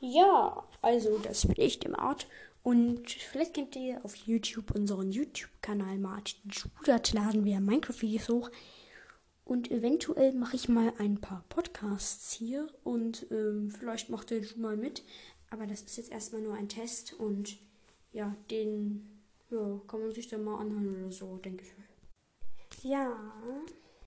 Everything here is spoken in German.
Ja, also das bin ich, dem Art. Und vielleicht kennt ihr auf YouTube unseren YouTube-Kanal Martin Judat. Laden wir Minecraft-Videos hoch. Und eventuell mache ich mal ein paar Podcasts hier. Und ähm, vielleicht macht der Ju mal mit. Aber das ist jetzt erstmal nur ein Test. Und ja, den ja, kann man sich dann mal anhören oder so, denke ich. Ja,